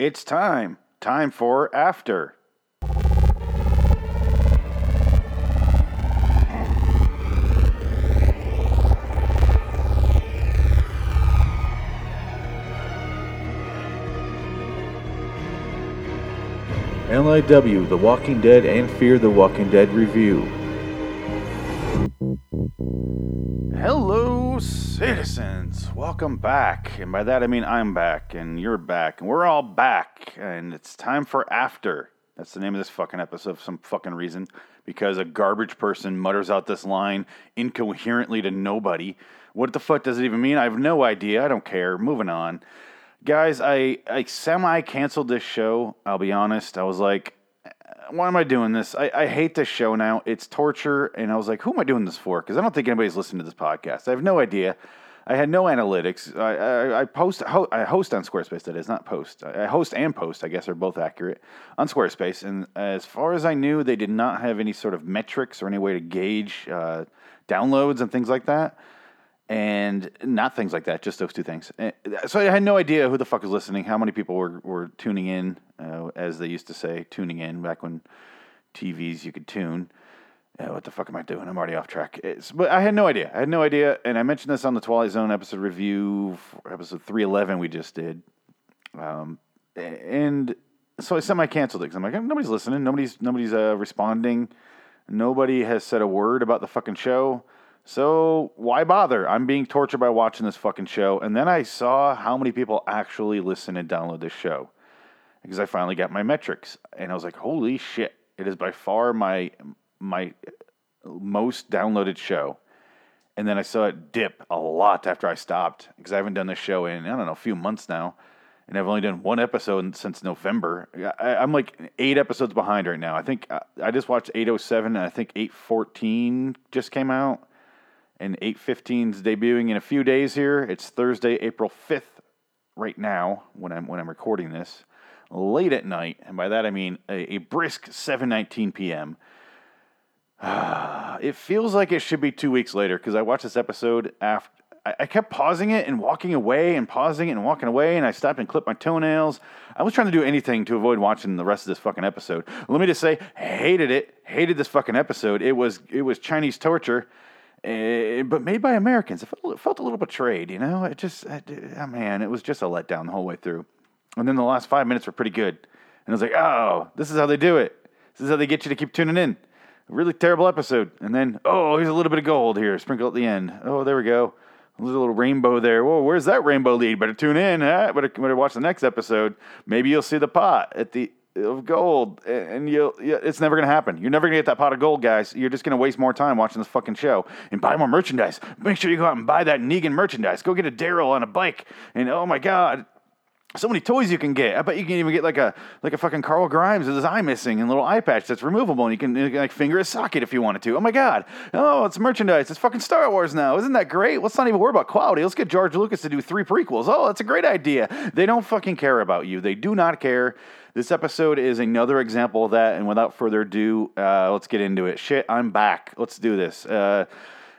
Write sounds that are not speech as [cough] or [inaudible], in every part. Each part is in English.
It's time. Time for After. LIW, The Walking Dead and Fear the Walking Dead review. Citizens. Welcome back. And by that I mean I'm back and you're back and we're all back. And it's time for After. That's the name of this fucking episode for some fucking reason. Because a garbage person mutters out this line incoherently to nobody. What the fuck does it even mean? I have no idea. I don't care. Moving on. Guys, I, I semi canceled this show. I'll be honest. I was like, uh, why am I doing this? I, I hate this show now. It's torture. And I was like, who am I doing this for? Because I don't think anybody's listening to this podcast. I have no idea. I had no analytics. I, I, I post ho- I host on Squarespace. That is not post. I host and post. I guess are both accurate on Squarespace. And as far as I knew, they did not have any sort of metrics or any way to gauge uh, downloads and things like that. And not things like that, just those two things. Uh, So I had no idea who the fuck was listening, how many people were, were tuning in, uh, as they used to say, tuning in back when TVs you could tune. Yeah, what the fuck am I doing? I'm already off track. It's, but I had no idea. I had no idea, and I mentioned this on the Twilight Zone episode review, episode 311 we just did. Um, and so I semi canceled it because I'm like, nobody's listening, nobody's nobody's uh, responding, nobody has said a word about the fucking show. So why bother? I'm being tortured by watching this fucking show, and then I saw how many people actually listen and download this show because I finally got my metrics, and I was like, holy shit! It is by far my my most downloaded show. And then I saw it dip a lot after I stopped because I haven't done this show in, I don't know, a few months now. And I've only done one episode since November. I, I'm like eight episodes behind right now. I think I, I just watched 807 and I think 814 just came out. And 815 is debuting in a few days here. It's Thursday, April 5th right now when I'm when I'm recording this. Late at night, and by that I mean a, a brisk 7:19 p.m. [sighs] it feels like it should be two weeks later because I watched this episode after. I, kept pausing it and walking away and pausing it and walking away, and I stopped and clipped my toenails. I was trying to do anything to avoid watching the rest of this fucking episode. Let me just say, hated it. Hated this fucking episode. It was it was Chinese torture, eh, but made by Americans. It felt, it felt a little betrayed, you know. It just, oh man, it was just a letdown the whole way through. And then the last five minutes were pretty good, and I was like, oh, this is how they do it. This is how they get you to keep tuning in really terrible episode. And then, oh, here's a little bit of gold here, sprinkle at the end. Oh, there we go. There's a little rainbow there. Whoa, where's that rainbow lead? Better tune in. Huh? Better, better watch the next episode. Maybe you'll see the pot at the of gold, and you'll. It's never gonna happen. You're never gonna get that pot of gold, guys. You're just gonna waste more time watching this fucking show and buy more merchandise. Make sure you go out and buy that Negan merchandise. Go get a Daryl on a bike, and oh my god, so many toys you can get. I bet you can even get like a like a fucking Carl Grimes with his eye missing and little eye patch that's removable, and you can, like finger his socket if you wanted to. Oh my god! Oh, it's merchandise. It's fucking Star Wars now. Isn't that great? Let's not even worry about quality. Let's get George Lucas to do three prequels. Oh, that's a great idea. They don't fucking care about you. They do not care. This episode is another example of that. And without further ado, uh, let's get into it. Shit, I'm back. Let's do this. Uh,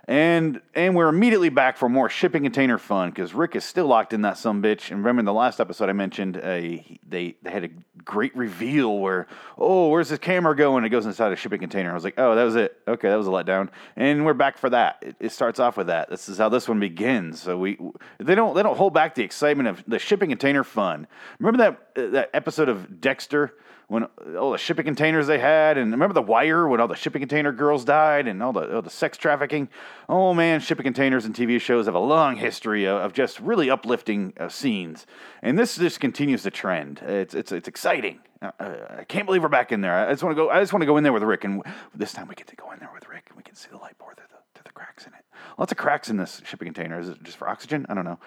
and and we're immediately back for more shipping container fun because Rick is still locked in that some bitch. And remember in the last episode I mentioned uh, they they had a great reveal where oh where's this camera going? It goes inside a shipping container. I was like oh that was it. Okay, that was a letdown. And we're back for that. It, it starts off with that. This is how this one begins. So we they don't they don't hold back the excitement of the shipping container fun. Remember that that episode of Dexter when all the shipping containers they had, and remember the wire when all the shipping container girls died, and all the all the sex trafficking. Oh man, shipping containers and TV shows have a long history of, of just really uplifting uh, scenes, and this just continues the trend. It's it's it's exciting. Uh, uh, I can't believe we're back in there. I just want to go. I just want to go in there with Rick, and this time we get to go in there with Rick, and we can see the light pour through the through the cracks in it. Lots of cracks in this shipping container. Is it just for oxygen? I don't know.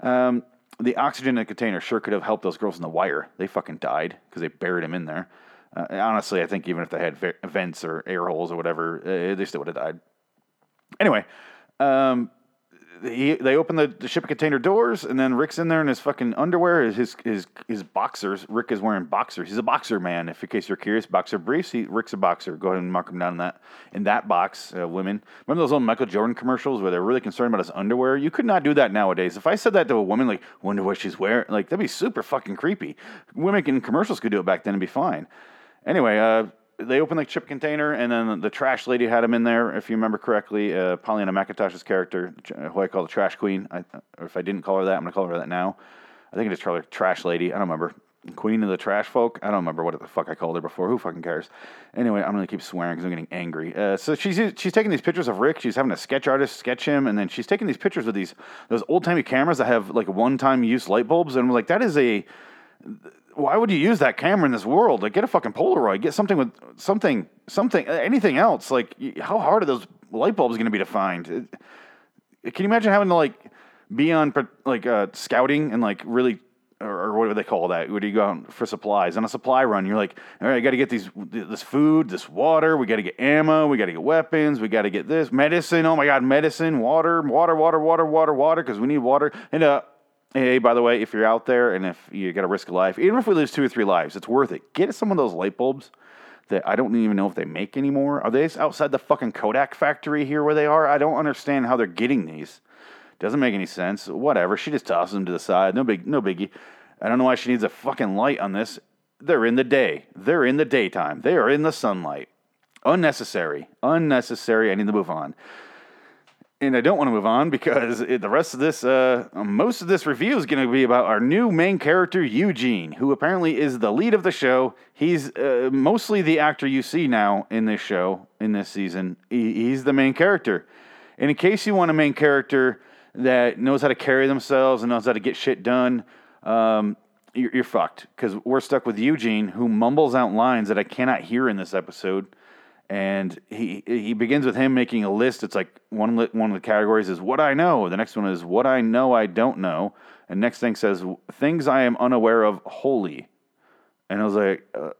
Um, the oxygen in the container sure could have helped those girls in the wire. They fucking died because they buried him in there. Uh, honestly, I think even if they had ve- vents or air holes or whatever, uh, they still would have died. Anyway, um, he they open the, the shipping container doors, and then Rick's in there in his fucking underwear, his his his boxers. Rick is wearing boxers. He's a boxer man. If in case you're curious, boxer briefs. He, Rick's a boxer. Go ahead and mark him down in that in that box. Uh, women, remember those old Michael Jordan commercials where they're really concerned about his underwear? You could not do that nowadays. If I said that to a woman, like wonder what she's wearing, like that'd be super fucking creepy. Women in commercials could do it back then and be fine. Anyway, uh, they opened the chip container, and then the trash lady had him in there. If you remember correctly, uh, Pollyanna McIntosh's character, who I call the trash queen, I, or if I didn't call her that, I'm gonna call her that now. I think it is called her trash lady. I don't remember. Queen of the trash folk. I don't remember what the fuck I called her before. Who fucking cares? Anyway, I'm gonna keep swearing because I'm getting angry. Uh, so she's she's taking these pictures of Rick. She's having a sketch artist sketch him, and then she's taking these pictures with these those old timey cameras that have like one time use light bulbs. And I'm like, that is a why would you use that camera in this world? Like, get a fucking Polaroid, get something with something, something, anything else. Like, how hard are those light bulbs going to be to find? Can you imagine having to like be on like uh, scouting and like really, or, or, what do they call that? Where do you go out for supplies on a supply run? You're like, all right, I got to get these, this food, this water. We got to get ammo. We got to get weapons. We got to get this medicine. Oh my god, medicine, water, water, water, water, water, water, because we need water. And uh, Hey, by the way, if you're out there and if you got to risk a life, even if we lose two or three lives, it's worth it. Get some of those light bulbs that I don't even know if they make anymore. Are they outside the fucking Kodak factory here where they are? I don't understand how they're getting these. Doesn't make any sense. Whatever. She just tosses them to the side. No big, no biggie. I don't know why she needs a fucking light on this. They're in the day. They're in the daytime. They are in the sunlight. Unnecessary. Unnecessary. I need to move on and I don't want to move on because it, the rest of this, uh, most of this review is going to be about our new main character, Eugene, who apparently is the lead of the show. He's uh, mostly the actor you see now in this show, in this season. He, he's the main character. And in case you want a main character that knows how to carry themselves and knows how to get shit done, um, you're, you're fucked because we're stuck with Eugene, who mumbles out lines that I cannot hear in this episode and he he begins with him making a list. It's like one one of the categories is what I know. The next one is what I know I don't know, and next thing says things I am unaware of wholly. And I was like, uh,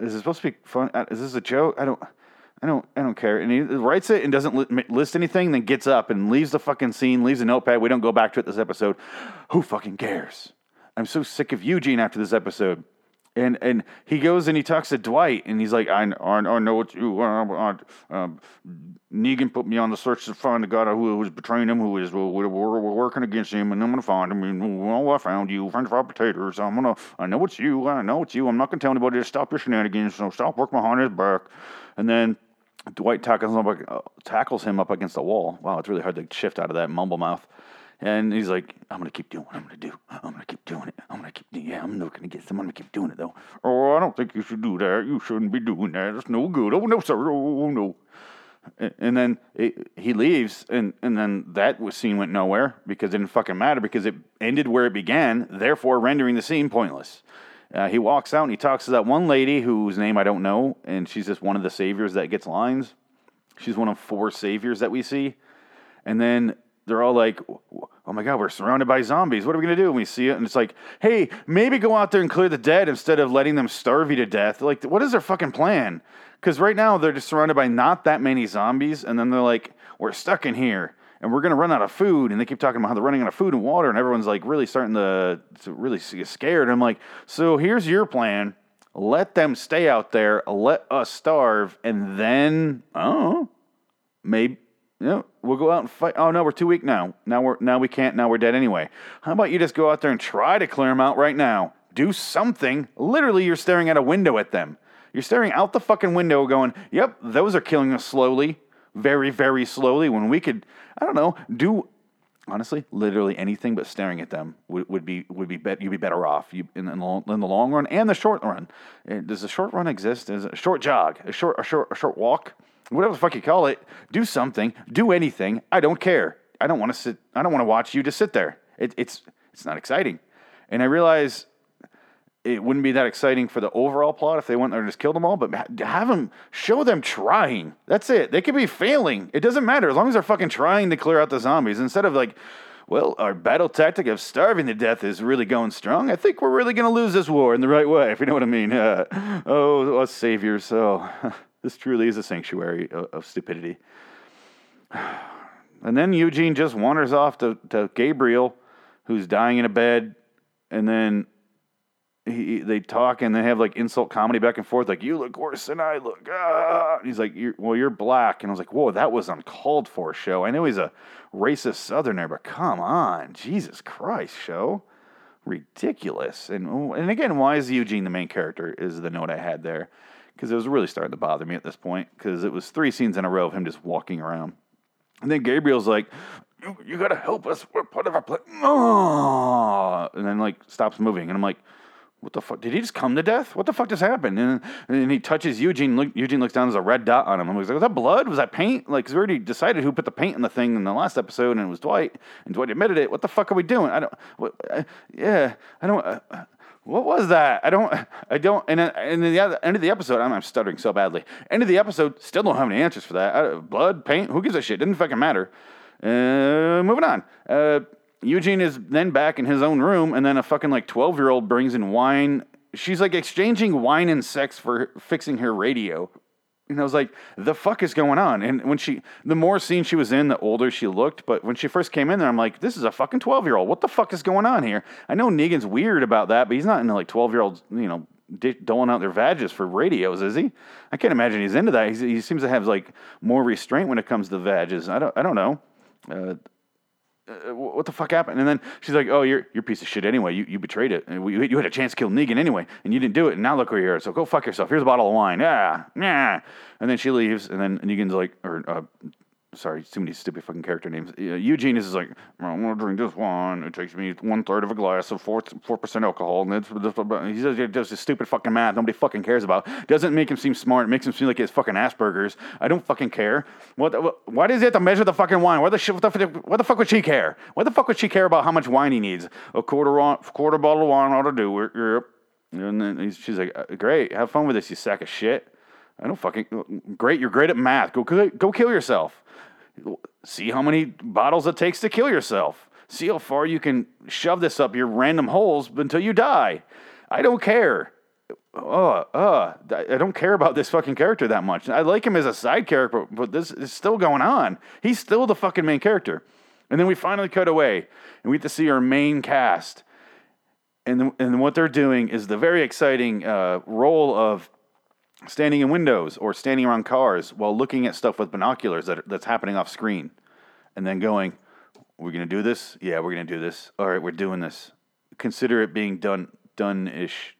is this supposed to be fun? Uh, is this a joke? I don't. I don't, I don't care. And he writes it and doesn't list anything, then gets up and leaves the fucking scene, leaves a notepad. We don't go back to it this episode. Who fucking cares? I'm so sick of Eugene after this episode. And and he goes and he talks to Dwight, and he's like, I, I, I know what you. Uh, uh, Negan put me on the search to find the guy who was betraying him, who is we're, we're, working against him, and I'm gonna find him. And well, I found you, French fried potatoes. I'm gonna. I know it's you. I know it's you. I'm not gonna tell anybody to stop your shenanigans. So stop working behind his back. And then Dwight tackles him up, uh, tackles him up against the wall. Wow, it's really hard to shift out of that mumble mouth. And he's like, I'm gonna keep doing what I'm gonna do. I'm gonna keep doing it. I'm gonna keep yeah, I'm not gonna get some. I'm gonna keep doing it though. Oh, I don't think you should do that. You shouldn't be doing that. It's no good. Oh no, sir. Oh no. And then it, he leaves, and, and then that scene went nowhere because it didn't fucking matter because it ended where it began, therefore rendering the scene pointless. Uh, he walks out and he talks to that one lady whose name I don't know, and she's just one of the saviors that gets lines. She's one of four saviors that we see. And then they're all like, oh my God, we're surrounded by zombies. What are we going to do? And we see it, and it's like, hey, maybe go out there and clear the dead instead of letting them starve you to death. Like, what is their fucking plan? Because right now they're just surrounded by not that many zombies, and then they're like, we're stuck in here. And we're gonna run out of food, and they keep talking about how they're running out of food and water, and everyone's like really starting to, to really get scared. I'm like, so here's your plan: let them stay out there, let us starve, and then, oh, maybe yeah, we'll go out and fight. Oh no, we're too weak now. Now we're now we can't. Now we're dead anyway. How about you just go out there and try to clear them out right now? Do something. Literally, you're staring at a window at them. You're staring out the fucking window, going, "Yep, those are killing us slowly, very, very slowly." When we could, I don't know, do honestly, literally anything but staring at them would, would be would be bet you'd be better off you, in, in, the long, in the long run and the short run. Eh, does a short run exist? Is a short jog, a short a short a short walk? Whatever the fuck you call it, do something, do anything. I don't care. I don't want to sit. I don't want to watch you just sit there. It, it's it's not exciting. And I realize it wouldn't be that exciting for the overall plot if they went there and just killed them all. But have them show them trying. That's it. They could be failing. It doesn't matter as long as they're fucking trying to clear out the zombies instead of like. Well, our battle tactic of starving to death is really going strong. I think we're really going to lose this war in the right way, if you know what I mean. Uh, [laughs] oh, us saviors. Oh. [laughs] This truly is a sanctuary of, of stupidity. [sighs] And then Eugene just wanders off to, to Gabriel, who's dying in a bed, and then he, they talk and they have like insult comedy back and forth, like you look worse than I look. Ah, ah, ah, ah. And he's like, you're, well, you're black, and I was like, whoa, that was uncalled for. Show. I know he's a racist Southerner, but come on, Jesus Christ, show, ridiculous. And oh, and again, why is Eugene the main character? Is the note I had there because it was really starting to bother me at this point because it was three scenes in a row of him just walking around, and then Gabriel's like. You, you gotta help us. We're part of our plan. And then like stops moving, and I'm like, what the fuck? Did he just come to death? What the fuck just happened? And, and he touches Eugene. Look, Eugene looks down. There's a red dot on him. I'm like, was that blood? Was that paint? Like, we already decided who put the paint in the thing in the last episode, and it was Dwight. And Dwight admitted it. What the fuck are we doing? I don't. What, uh, yeah, I don't. Uh, what was that? I don't. [laughs] I don't. And then, and the other, end of the episode, I'm, I'm stuttering so badly. End of the episode, still don't have any answers for that. I, blood, paint. Who gives a shit? Didn't fucking matter. Uh, moving on. Uh, Eugene is then back in his own room, and then a fucking like 12 year old brings in wine. She's like exchanging wine and sex for fixing her radio. And I was like, the fuck is going on? And when she, the more scene she was in, the older she looked. But when she first came in there, I'm like, this is a fucking 12 year old. What the fuck is going on here? I know Negan's weird about that, but he's not into like 12 year olds, you know, doling out their vages for radios, is he? I can't imagine he's into that. He's, he seems to have like more restraint when it comes to vages. I don't, I don't know. Uh, uh, what the fuck happened? And then she's like, oh, you're, you're a piece of shit anyway. You, you betrayed it. And you had a chance to kill Negan anyway, and you didn't do it. And now look where you are. So go fuck yourself. Here's a bottle of wine. Yeah, yeah. And then she leaves, and then Negan's like, or uh, sorry, too many stupid fucking character names. Uh, Eugene is like, I'm gonna drink this wine. It takes me one third of a glass of four four percent alcohol, and it's he does, he does this stupid fucking math nobody fucking cares about. Doesn't make him seem smart. It makes him seem like he has fucking Asperger's. I don't fucking care. What? what why does he have to measure the fucking wine? Why the shit? What the, what the fuck would she care? Why the fuck would she care about how much wine he needs? A quarter wa- quarter bottle of wine ought to do it. And then he's, she's like, "Uh, "Great, have fun with this, you sack of shit." I don't fucking great. You're great at math. Go go kill yourself. See how many bottles it takes to kill yourself. See how far you can shove this up your random holes until you die. I don't care. Uh, uh, I don't care about this fucking character that much. I like him as a side character, but this is still going on. He's still the fucking main character. And then we finally cut away, and we get to see our main cast. And, and what they're doing is the very exciting uh, role of standing in windows or standing around cars while looking at stuff with binoculars that, that's happening off screen and then going, We're going to do this? Yeah, we're going to do this. All right, we're doing this. Consider it being done done ish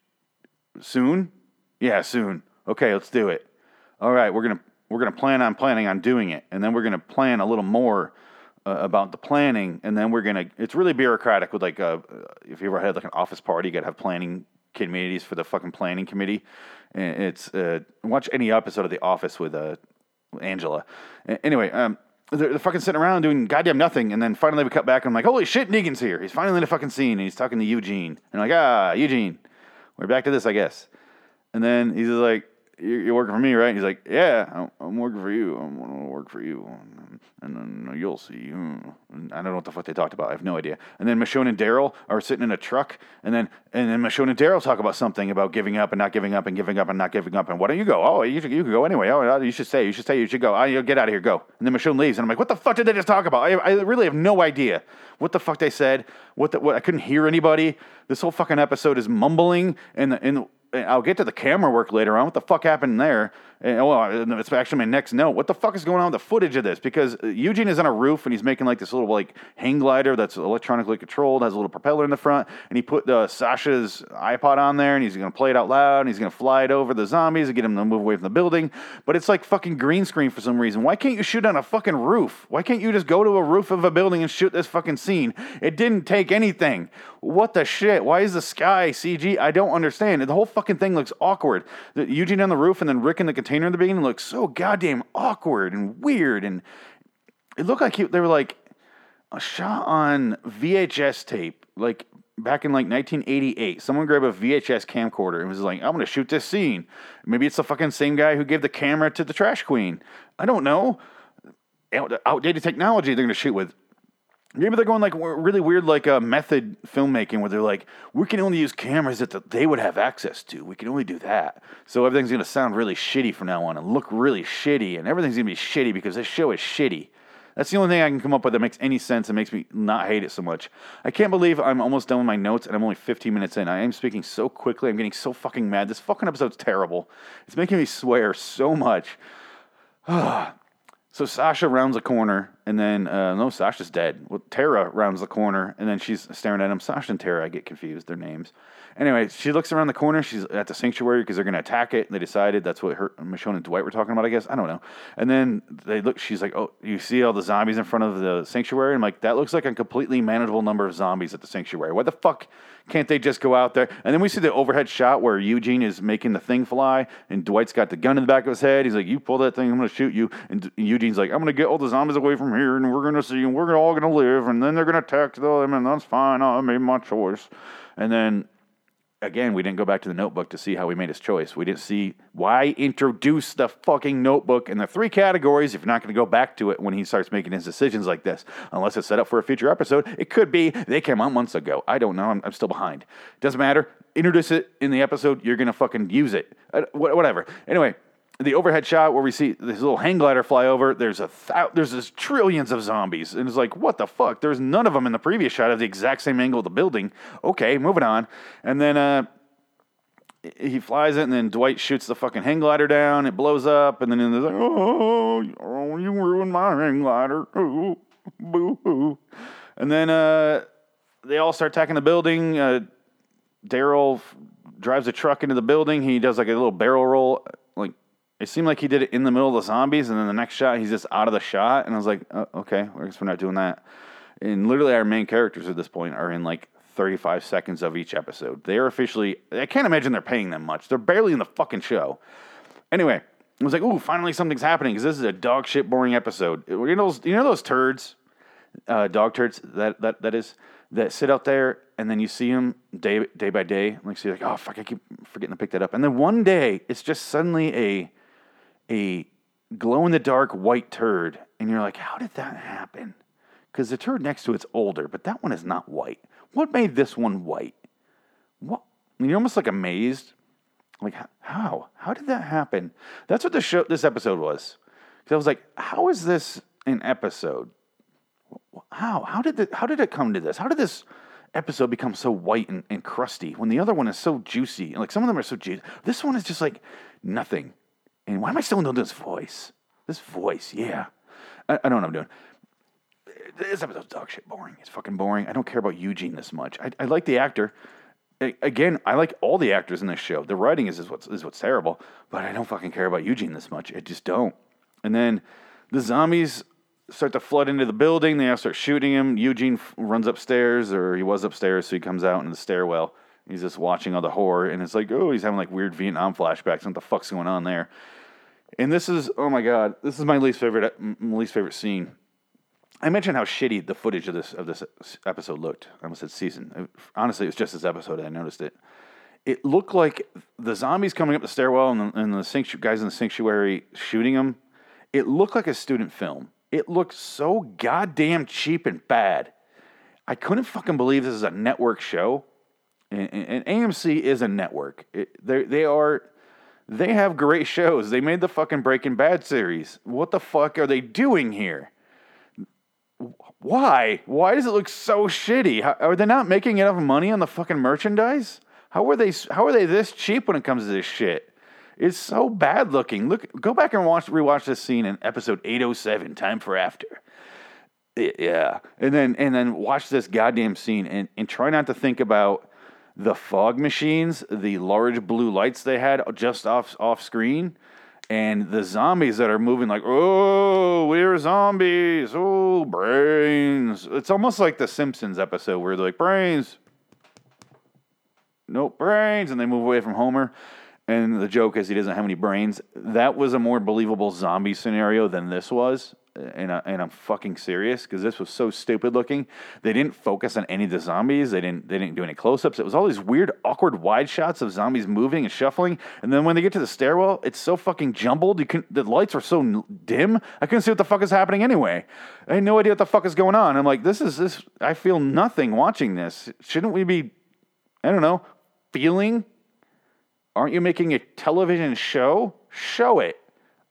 soon? Yeah, soon. Okay, let's do it. All right, we're going to we're going to plan on planning on doing it and then we're going to plan a little more uh, about the planning and then we're going to it's really bureaucratic with like uh if you ever had like an office party you got to have planning committees for the fucking planning committee and it's uh, watch any episode of The Office with uh, Angela. Anyway, um, they're, they're fucking sitting around doing goddamn nothing, and then finally we cut back, and I'm like, holy shit, Negan's here. He's finally in the fucking scene, and he's talking to Eugene, and I'm like, ah, Eugene, we're back to this, I guess. And then he's like, you're, working for me, right? He's like, yeah, I'm, working for you. I'm gonna work for you, and, then you'll see. I don't know what the fuck they talked about. I have no idea. And then Michonne and Daryl are sitting in a truck, and then and then Michonne and Daryl talk about something about giving up and not giving up and giving up and not giving up. And why don't you go? Oh, you you can go anyway. Oh, you should stay. You should stay. You should go. Oh, you get out of here. Go. And then Michonne leaves, and I'm like, what the fuck did they just talk about? I, I really have no idea what the fuck they said. What the what? I couldn't hear anybody. This whole fucking episode is mumbling, and and I'll get to the camera work later on. What the fuck happened there? And, well, it's actually my next note. What the fuck is going on with the footage of this? Because Eugene is on a roof and he's making like this little like hang glider that's electronically controlled, has a little propeller in the front, and he put uh, Sasha's iPod on there and he's gonna play it out loud and he's gonna fly it over the zombies and get them to move away from the building. But it's like fucking green screen for some reason. Why can't you shoot on a fucking roof? Why can't you just go to a roof of a building and shoot this fucking scene? It didn't take anything. What the shit? Why is the sky CG? I don't understand. The whole fucking thing looks awkward. Eugene on the roof and then Rick in the container in the beginning looks so goddamn awkward and weird. And it looked like he, they were like a shot on VHS tape, like back in like 1988. Someone grabbed a VHS camcorder and was like, I'm going to shoot this scene. Maybe it's the fucking same guy who gave the camera to the trash queen. I don't know. Outdated technology they're going to shoot with. Maybe they're going like really weird, like uh, method filmmaking, where they're like, we can only use cameras that the, they would have access to. We can only do that. So everything's going to sound really shitty from now on and look really shitty, and everything's going to be shitty because this show is shitty. That's the only thing I can come up with that makes any sense and makes me not hate it so much. I can't believe I'm almost done with my notes and I'm only 15 minutes in. I am speaking so quickly. I'm getting so fucking mad. This fucking episode's terrible. It's making me swear so much. [sighs] So Sasha rounds a corner, and then uh, no, Sasha's dead. Well, Tara rounds the corner, and then she's staring at him. Sasha and Tara, I get confused their names. Anyway, she looks around the corner. She's at the sanctuary because they're going to attack it. They decided that's what her, Michonne and Dwight were talking about. I guess I don't know. And then they look. She's like, "Oh, you see all the zombies in front of the sanctuary?" I'm like, "That looks like a completely manageable number of zombies at the sanctuary. Why the fuck can't they just go out there?" And then we see the overhead shot where Eugene is making the thing fly, and Dwight's got the gun in the back of his head. He's like, "You pull that thing, I'm going to shoot you." And Eugene's like, "I'm going to get all the zombies away from here, and we're going to see, and we're all going to live, and then they're going to attack them, and that's fine. I made my choice." And then again, we didn't go back to the notebook to see how we made his choice. We didn't see why introduce the fucking notebook and the three categories if you're not going to go back to it when he starts making his decisions like this, unless it's set up for a future episode. It could be they came out months ago. I don't know. I'm, I'm still behind. Doesn't matter. Introduce it in the episode. You're going to fucking use it. Uh, wh- whatever. Anyway. The overhead shot where we see this little hang glider fly over, there's a thou- there's this trillions of zombies, and it's like, what the fuck? There's none of them in the previous shot of the exact same angle of the building. Okay, moving on, and then uh, he flies it, and then Dwight shoots the fucking hang glider down. It blows up, and then there's like, oh, oh, you ruined my hang glider. Ooh, boo hoo. And then uh, they all start attacking the building. Uh, Daryl drives a truck into the building. He does like a little barrel roll. Like it seemed like he did it in the middle of the zombies, and then the next shot he's just out of the shot. And I was like, oh, okay, I guess we're not doing that. And literally, our main characters at this point are in like 35 seconds of each episode. They are officially, I can't imagine they're paying them much. They're barely in the fucking show. Anyway, I was like, ooh, finally something's happening because this is a dog shit boring episode. You know those, you know those turds, uh, dog turds that, that that is that sit out there and then you see them day day by day. Like, so you're like, oh fuck, I keep forgetting to pick that up. And then one day it's just suddenly a a glow in the dark white turd, and you're like, how did that happen? Because the turd next to it's older, but that one is not white. What made this one white? What? You're almost like amazed. Like how? How did that happen? That's what the show, this episode was. Because I was like, how is this an episode? How? How did the, How did it come to this? How did this episode become so white and, and crusty when the other one is so juicy? Like some of them are so juicy. This one is just like nothing. And why am I still doing this voice? This voice, yeah. I, I don't know what I'm doing this episode's dog shit boring. It's fucking boring. I don't care about Eugene this much. I, I like the actor. I, again, I like all the actors in this show. The writing is, is what's is what's terrible, but I don't fucking care about Eugene this much. I just don't. And then the zombies start to flood into the building. They all start shooting him. Eugene f- runs upstairs, or he was upstairs, so he comes out in the stairwell. He's just watching all the horror, and it's like, oh, he's having like weird Vietnam flashbacks. What the fuck's going on there? And this is, oh my god, this is my least favorite, uh, my least favorite scene I mentioned how shitty the footage of this of this episode looked. I almost said season. Honestly, it was just this episode I noticed it. It looked like the zombies coming up the stairwell and the, and the sanctu- guys in the sanctuary shooting them. It looked like a student film. It looked so goddamn cheap and bad. I couldn't fucking believe this is a network show. And, and AMC is a network. It, they are they have great shows. They made the fucking Breaking Bad series. What the fuck are they doing here? why? Why does it look so shitty? How, are they not making enough money on the fucking merchandise? How are they? How are they this cheap when it comes to this shit? It's so bad looking. Look, go back and watch rewatch this scene in episode 807, Time for After. Yeah, and then and then watch this goddamn scene and, and try not to think about the fog machines, the large blue lights they had just off off screen and the zombies that are moving like oh we're zombies. Oh brains. It's almost like the simpsons episode where they're like brains. Nope brains and they move away from homer. And the joke is he doesn't have any brains. That was a more believable zombie scenario than this was and, I, and I'm fucking serious because this was so stupid looking. They didn't focus on any of the zombies. They didn't they didn't do any close ups. It was all these weird, awkward wide shots of zombies moving and shuffling. And then when they get to the stairwell, it's so fucking jumbled. You can the lights are so dim. I couldn't see what the fuck is happening anyway. I had no idea what the fuck is going on. I'm like, this is this. I feel nothing watching this. Shouldn't we be? I don't know. Feeling. Aren't you making a television show? Show it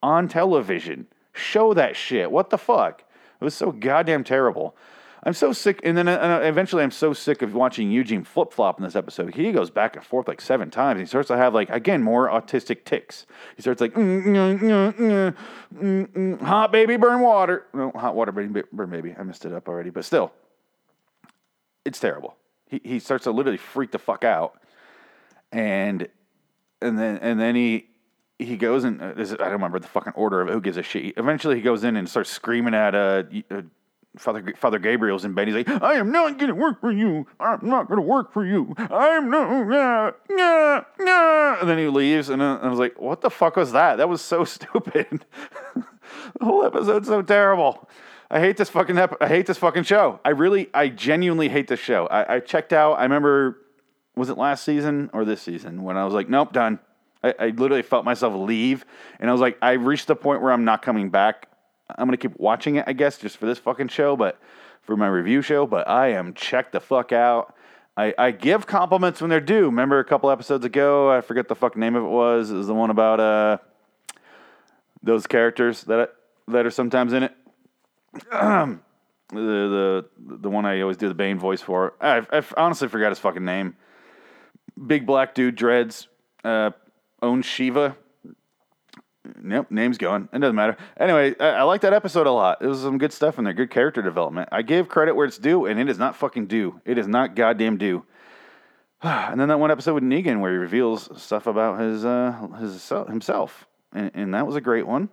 on television. Show that shit. What the fuck? It was so goddamn terrible. I'm so sick, and then uh, eventually I'm so sick of watching Eugene flip flop in this episode. He goes back and forth like seven times. He starts to have like again more autistic ticks. He starts like mm, mm, mm, mm, mm, mm, hot baby burn water. No, hot water baby burn baby. I messed it up already, but still, it's terrible. He he starts to literally freak the fuck out, and and then and then he he goes and uh, I don't remember the fucking order of who gives a shit. Eventually, he goes in and starts screaming at uh, uh Father Father Gabriel's in bed. He's like, "I am not going to work for you. I'm not going to work for you. I'm no, yeah, yeah, yeah." And then he leaves, and I was like, "What the fuck was that? That was so [laughs] stupid. the whole episode's so terrible." I hate this fucking ep- I hate this fucking show. I really, I genuinely hate this show. I, I checked out. I remember, was it last season or this season when I was like, "Nope, done." I, I literally felt myself leave, and I was like, I reached the point where I'm not coming back I'm gonna keep watching it, I guess, just for this fucking show, but for my review show. But I am checked the fuck out. I, I give compliments when they're due. Remember a couple episodes ago, I forget the fuck name of it was. It was the one about uh those characters that that are sometimes in it. [clears throat] the the the one I always do the Bane voice for. I, I honestly forgot his fucking name. Big black dude, dreads, uh, owns Shiva Nope, name's gone. It doesn't matter. Anyway, I, I like that episode a lot. There was some good stuff in there, good character development. I gave credit where it's due, and it is not fucking due. It is not goddamn due. [sighs] and then that one episode with Negan where he reveals stuff about his uh, his himself, and, and that was a great one.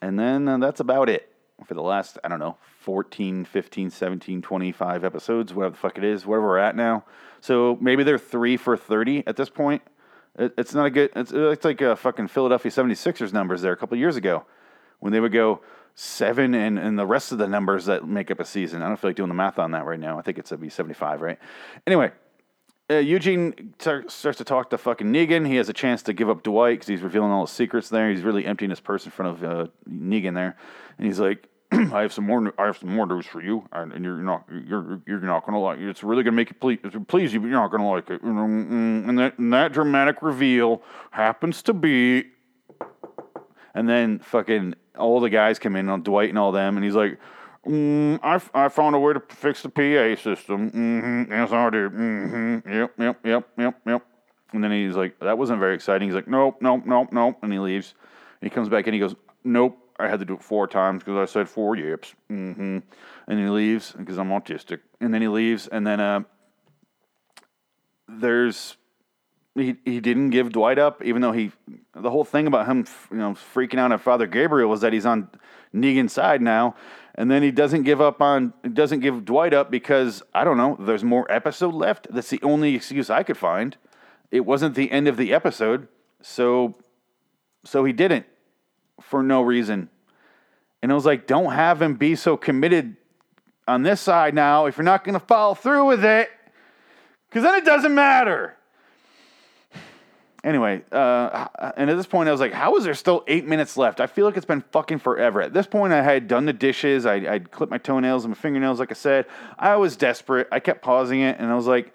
And then uh, that's about it for the last I don't know 14, 15, 17, 25 episodes, whatever the fuck it is, wherever we're at now. So maybe they're three for thirty at this point. It, it's not a good. It's, it's like a uh, fucking Philadelphia 76ers numbers there a couple years ago when they would go seven and, and the rest of the numbers that make up a season. I don't feel like doing the math on that right now. I think it's be 75, right? Anyway, uh, Eugene t- starts to talk to fucking Negan. He has a chance to give up Dwight because he's revealing all his secrets there. He's really emptying his purse in front of uh, Negan there, and he's like, I have some more. I have some more news for you, and you're not. You're you're not gonna like. It. It's really gonna make you please, please you, but you're not gonna like it. And that and that dramatic reveal happens to be. And then fucking all the guys come in on Dwight and all them, and he's like, mm, I, I found a way to fix the PA system. Mm-hmm. Yes, I did. Mm-hmm. Yep, yep, yep, yep, yep. And then he's like, that wasn't very exciting. He's like, nope, nope, nope, nope. And he leaves. And he comes back and he goes, nope. I had to do it four times because I said four yips. Mm-hmm. And he leaves because I'm autistic. And then he leaves, and then uh, there's he he didn't give Dwight up, even though he the whole thing about him you know freaking out at Father Gabriel was that he's on Negan's side now, and then he doesn't give up on doesn't give Dwight up because I don't know. There's more episode left. That's the only excuse I could find. It wasn't the end of the episode, so so he didn't for no reason. And it was like, don't have him be so committed on this side now if you're not going to follow through with it, because then it doesn't matter. Anyway, uh, and at this point, I was like, how is there still eight minutes left? I feel like it's been fucking forever. At this point, I had done the dishes, I, I'd clipped my toenails and my fingernails, like I said. I was desperate. I kept pausing it, and I was like,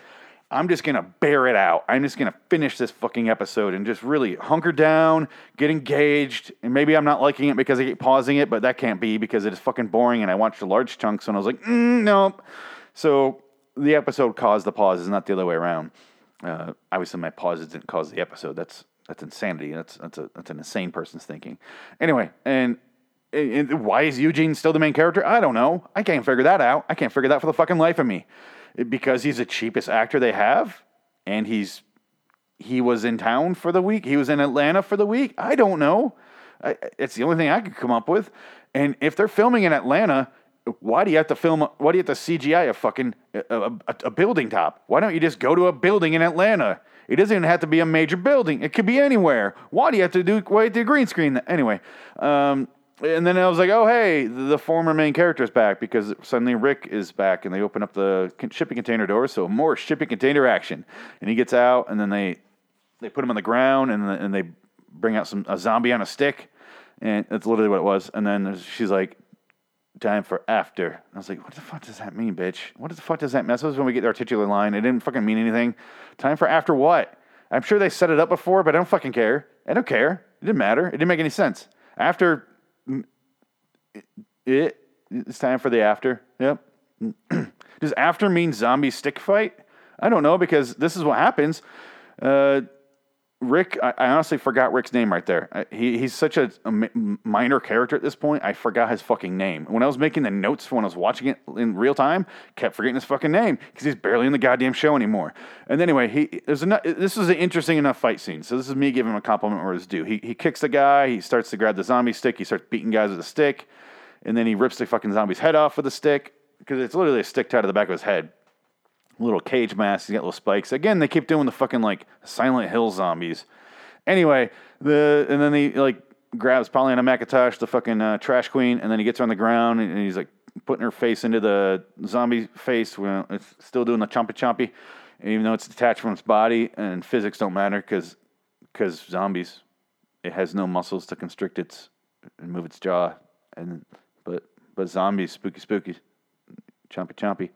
I'm just gonna bear it out. I'm just gonna finish this fucking episode and just really hunker down, get engaged. And maybe I'm not liking it because I keep pausing it, but that can't be because it is fucking boring. And I watched large chunks and I was like, mm, nope. So the episode caused the pauses, not the other way around. Uh, obviously, my pauses didn't cause the episode. That's that's insanity. That's that's a that's an insane person's thinking. Anyway, and and why is Eugene still the main character? I don't know. I can't figure that out. I can't figure that for the fucking life of me because he's the cheapest actor they have, and he's he was in town for the week. He was in Atlanta for the week. I don't know. I, it's the only thing I could come up with. And if they're filming in Atlanta, why do you have to film? Why do you have to CGI a fucking a, a, a, building top? Why don't you just go to a building in Atlanta? It doesn't even have to be a major building. It could be anywhere. Why do you have to do wait the green screen? Anyway, um, and then I was like, oh, hey, the former main character is back because suddenly Rick is back and they open up the shipping container doors. So more shipping container action. And he gets out and then they they put him on the ground and, and they bring out some a zombie on a stick. And that's literally what it was. And then she's like, time for after. And I was like, what the fuck does that mean, bitch? What the fuck does that mean? That's when we get our titular line. It didn't fucking mean anything. Time for after what? I'm sure they set it up before, but I don't fucking care. I don't care. It didn't matter. It didn't make any sense. After it, It's time for the after. Yep. [clears throat] Does after mean zombie stick fight? I don't know because this is what happens. Uh, Rick, I, honestly forgot Rick's name right there. He, he's such a, a minor character at this point. I forgot his fucking name. When I was making the notes when I was watching it in real time, kept forgetting his fucking name because he's barely in the goddamn show anymore. And anyway, he there's enough, this is an interesting enough fight scene. So this is me giving him a compliment where it's due. He he kicks the guy. He starts to grab the zombie stick. He starts beating guys with a stick, and then he rips the fucking zombie's head off with a stick because it's literally a stick tied to the back of his head little cage mask. He's got little spikes. Again, they keep doing the fucking like Silent Hill zombies. Anyway, the and then he like grabs Pollyanna McIntosh, the fucking uh, trash queen, and then he gets her on the ground and he's like putting her face into the zombie face. When it's still doing the chompy chompy, even though it's detached from its body and physics don't matter because because zombies, it has no muscles to constrict its and move its jaw, and but but zombies, spooky spooky, chompy chompy.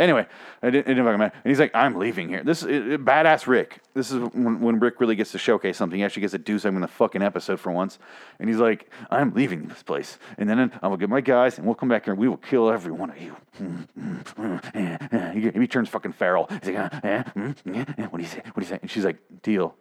Anyway, it didn't, fucking matter. And he's like, I'm leaving here. This is badass Rick. This is when, when Rick really gets to showcase something. He actually gets to do something in the fucking episode for once. And he's like, I'm leaving this place. And then I'm going to get my guys and we'll come back here and we will kill every one of you. He, turns fucking feral. He's like, "Uh, eh, mm, eh, eh, what do you say? What do you say? And she's like, deal.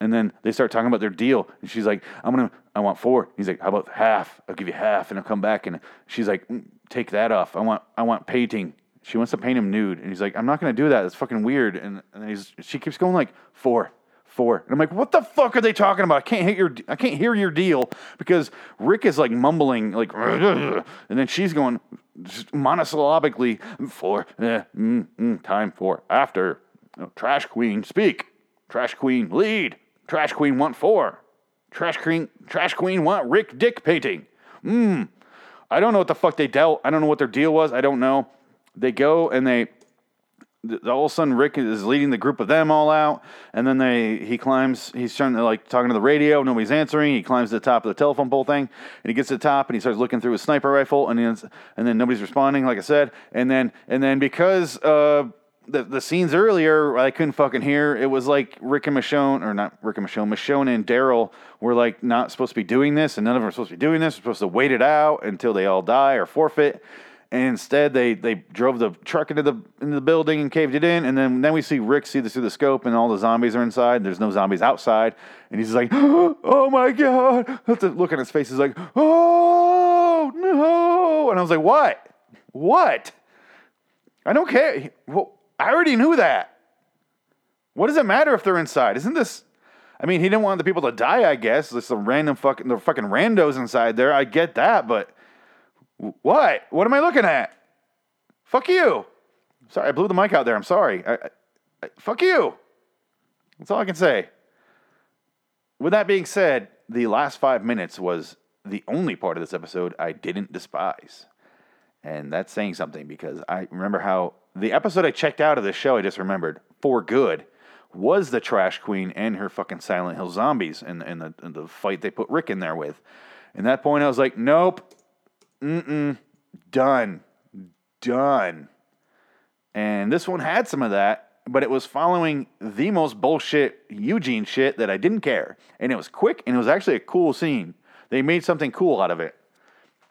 And then they start talking about their deal. And she's like, I'm going to, I want four. He's like, how about half? I'll give you half and I'll come back. And she's like, "Mm, take that off. I want, I want painting. She wants to paint him nude. And he's like, I'm not going to do that. It's fucking weird. And, and he's, she keeps going like, four, four. And I'm like, what the fuck are they talking about? I can't hit your, I can't hear your deal because Rick is like mumbling like, [laughs] and then she's going monosyllabically, four, eh, mm, mm, time for after. Oh, trash queen, speak. Trash queen, lead. Trash queen want four. Trash queen, trash queen want Rick Dick painting. Mmm. I don't know what the fuck they dealt. I don't know what their deal was. I don't know. They go and they. th- All of a sudden, Rick is leading the group of them all out, and then they he climbs. He's trying to like talking to the radio. Nobody's answering. He climbs to the top of the telephone pole thing, and he gets to the top, and he starts looking through his sniper rifle, and then and then nobody's responding, like I said, and then and then because uh, the the scenes earlier I couldn't fucking hear. It was like Rick and Michonne, or not Rick and Michonne, Michonne and Daryl were like not supposed to be doing this, and none of them are supposed to be doing this. They're supposed to wait it out until they all die or forfeit. And instead, they they drove the truck into the into the building and caved it in. And then then we see Rick see this through the scope, and all the zombies are inside. There's no zombies outside, and he's like, [gasps] "Oh my god!" [laughs] The look on his face is like, "Oh no!" And I was like, "What? What?" I don't care. Well, I already knew that. What does it matter if they're inside? Isn't this? I mean, he didn't want the people to die. I guess there's some random fucking the fucking randos inside there. I get that, but what? What am I looking at? Fuck you. Sorry, I blew the mic out there. I'm sorry. I, I, I- fuck you. That's all I can say. With that being said, the last five minutes was the only part of this episode I didn't despise. And that's saying something because I remember how the episode I checked out of this show, I just remembered, for good, was the Trash Queen and her fucking Silent Hill zombies and, and, the, and the fight they put Rick in there with. And that point, I was like, nope, mm-mm, done, done. And this one had some of that, but it was following the most bullshit Eugene shit that I didn't care. And it was quick and it was actually a cool scene. They made something cool out of it.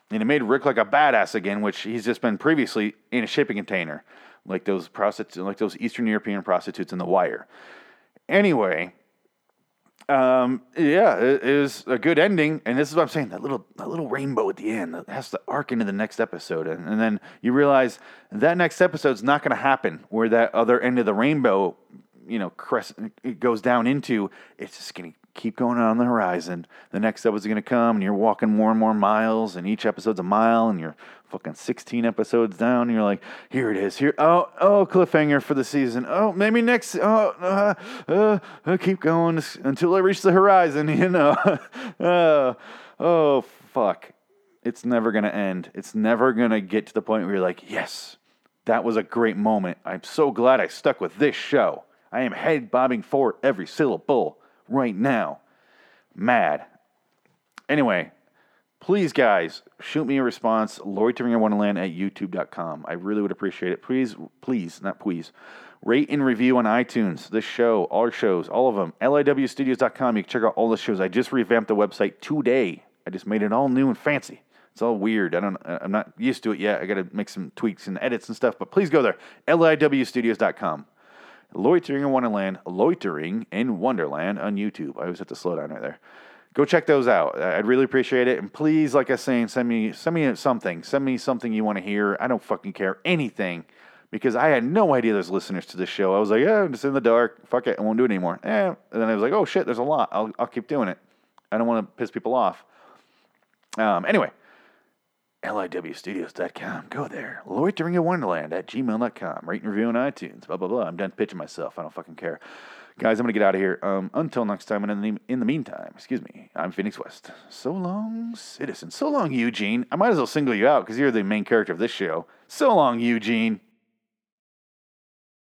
And it made Rick like a badass again, which he's just been previously in a shipping container, like those prostitutes, like those Eastern European prostitutes in The Wire. Anyway, um, yeah, it, was a good ending, and this is what I'm saying. That little, that little rainbow at the end that has to arc into the next episode, and, and then you realize that next episode's not going to happen. Where that other end of the rainbow, you know, crest it goes down into. It's just going to keep going on the horizon. The next episode's going to come, and you're walking more and more miles, and each episode's a mile, and you're fucking 16 episodes down. And you're like, here it is. Here, oh, oh, cliffhanger for the season. Oh, maybe next. Oh, uh, uh, uh, keep going until I reach the horizon. [laughs] You know. [laughs] oh, oh, fuck. It's never going to end. It's never going to get to the point where you're like, yes, that was a great moment. I'm so glad I stuck with this show. I am head bobbing for every syllable right now. Mad. Anyway, please, guys, shoot me a response. Loitering in Wonderland at youtube.com. I really would appreciate it. Please, please, not please. Rate and review on iTunes, this show, all our shows, all of them. LIWstudios.com. You can check out all the shows. I just revamped the website today. I just made it all new and fancy. It's all weird. I don't. Uh, I'm not used to it yet. I got to make some tweaks and edits and stuff. But please go there. liwstudios.com. Loitering in Wonderland, Loitering in Wonderland on YouTube. I always have to slow down right there. Go check those out. I'd really appreciate it. And please, like I was saying, send me send me something. Send me something you want to hear. I don't fucking care anything because I had no idea there's listeners to this show. I was like, yeah, I'm just in the dark. Fuck it, I won't do it anymore. Eh. And then I was like, oh shit, there's a lot. I'll I'll keep doing it. I don't want to piss people off. Um. Anyway. LIWstudios.com. Go there. Loitering in Wonderland at gmail.com. Rate and review on iTunes. Blah, blah, blah. I'm done pitching myself. I don't fucking care. Guys, I'm going to get out of here. Um, until next time, and in the, in the meantime, excuse me, I'm Phoenix West. So long, citizen. So long, Eugene. I might as well single you out because you're the main character of this show. So long, Eugene.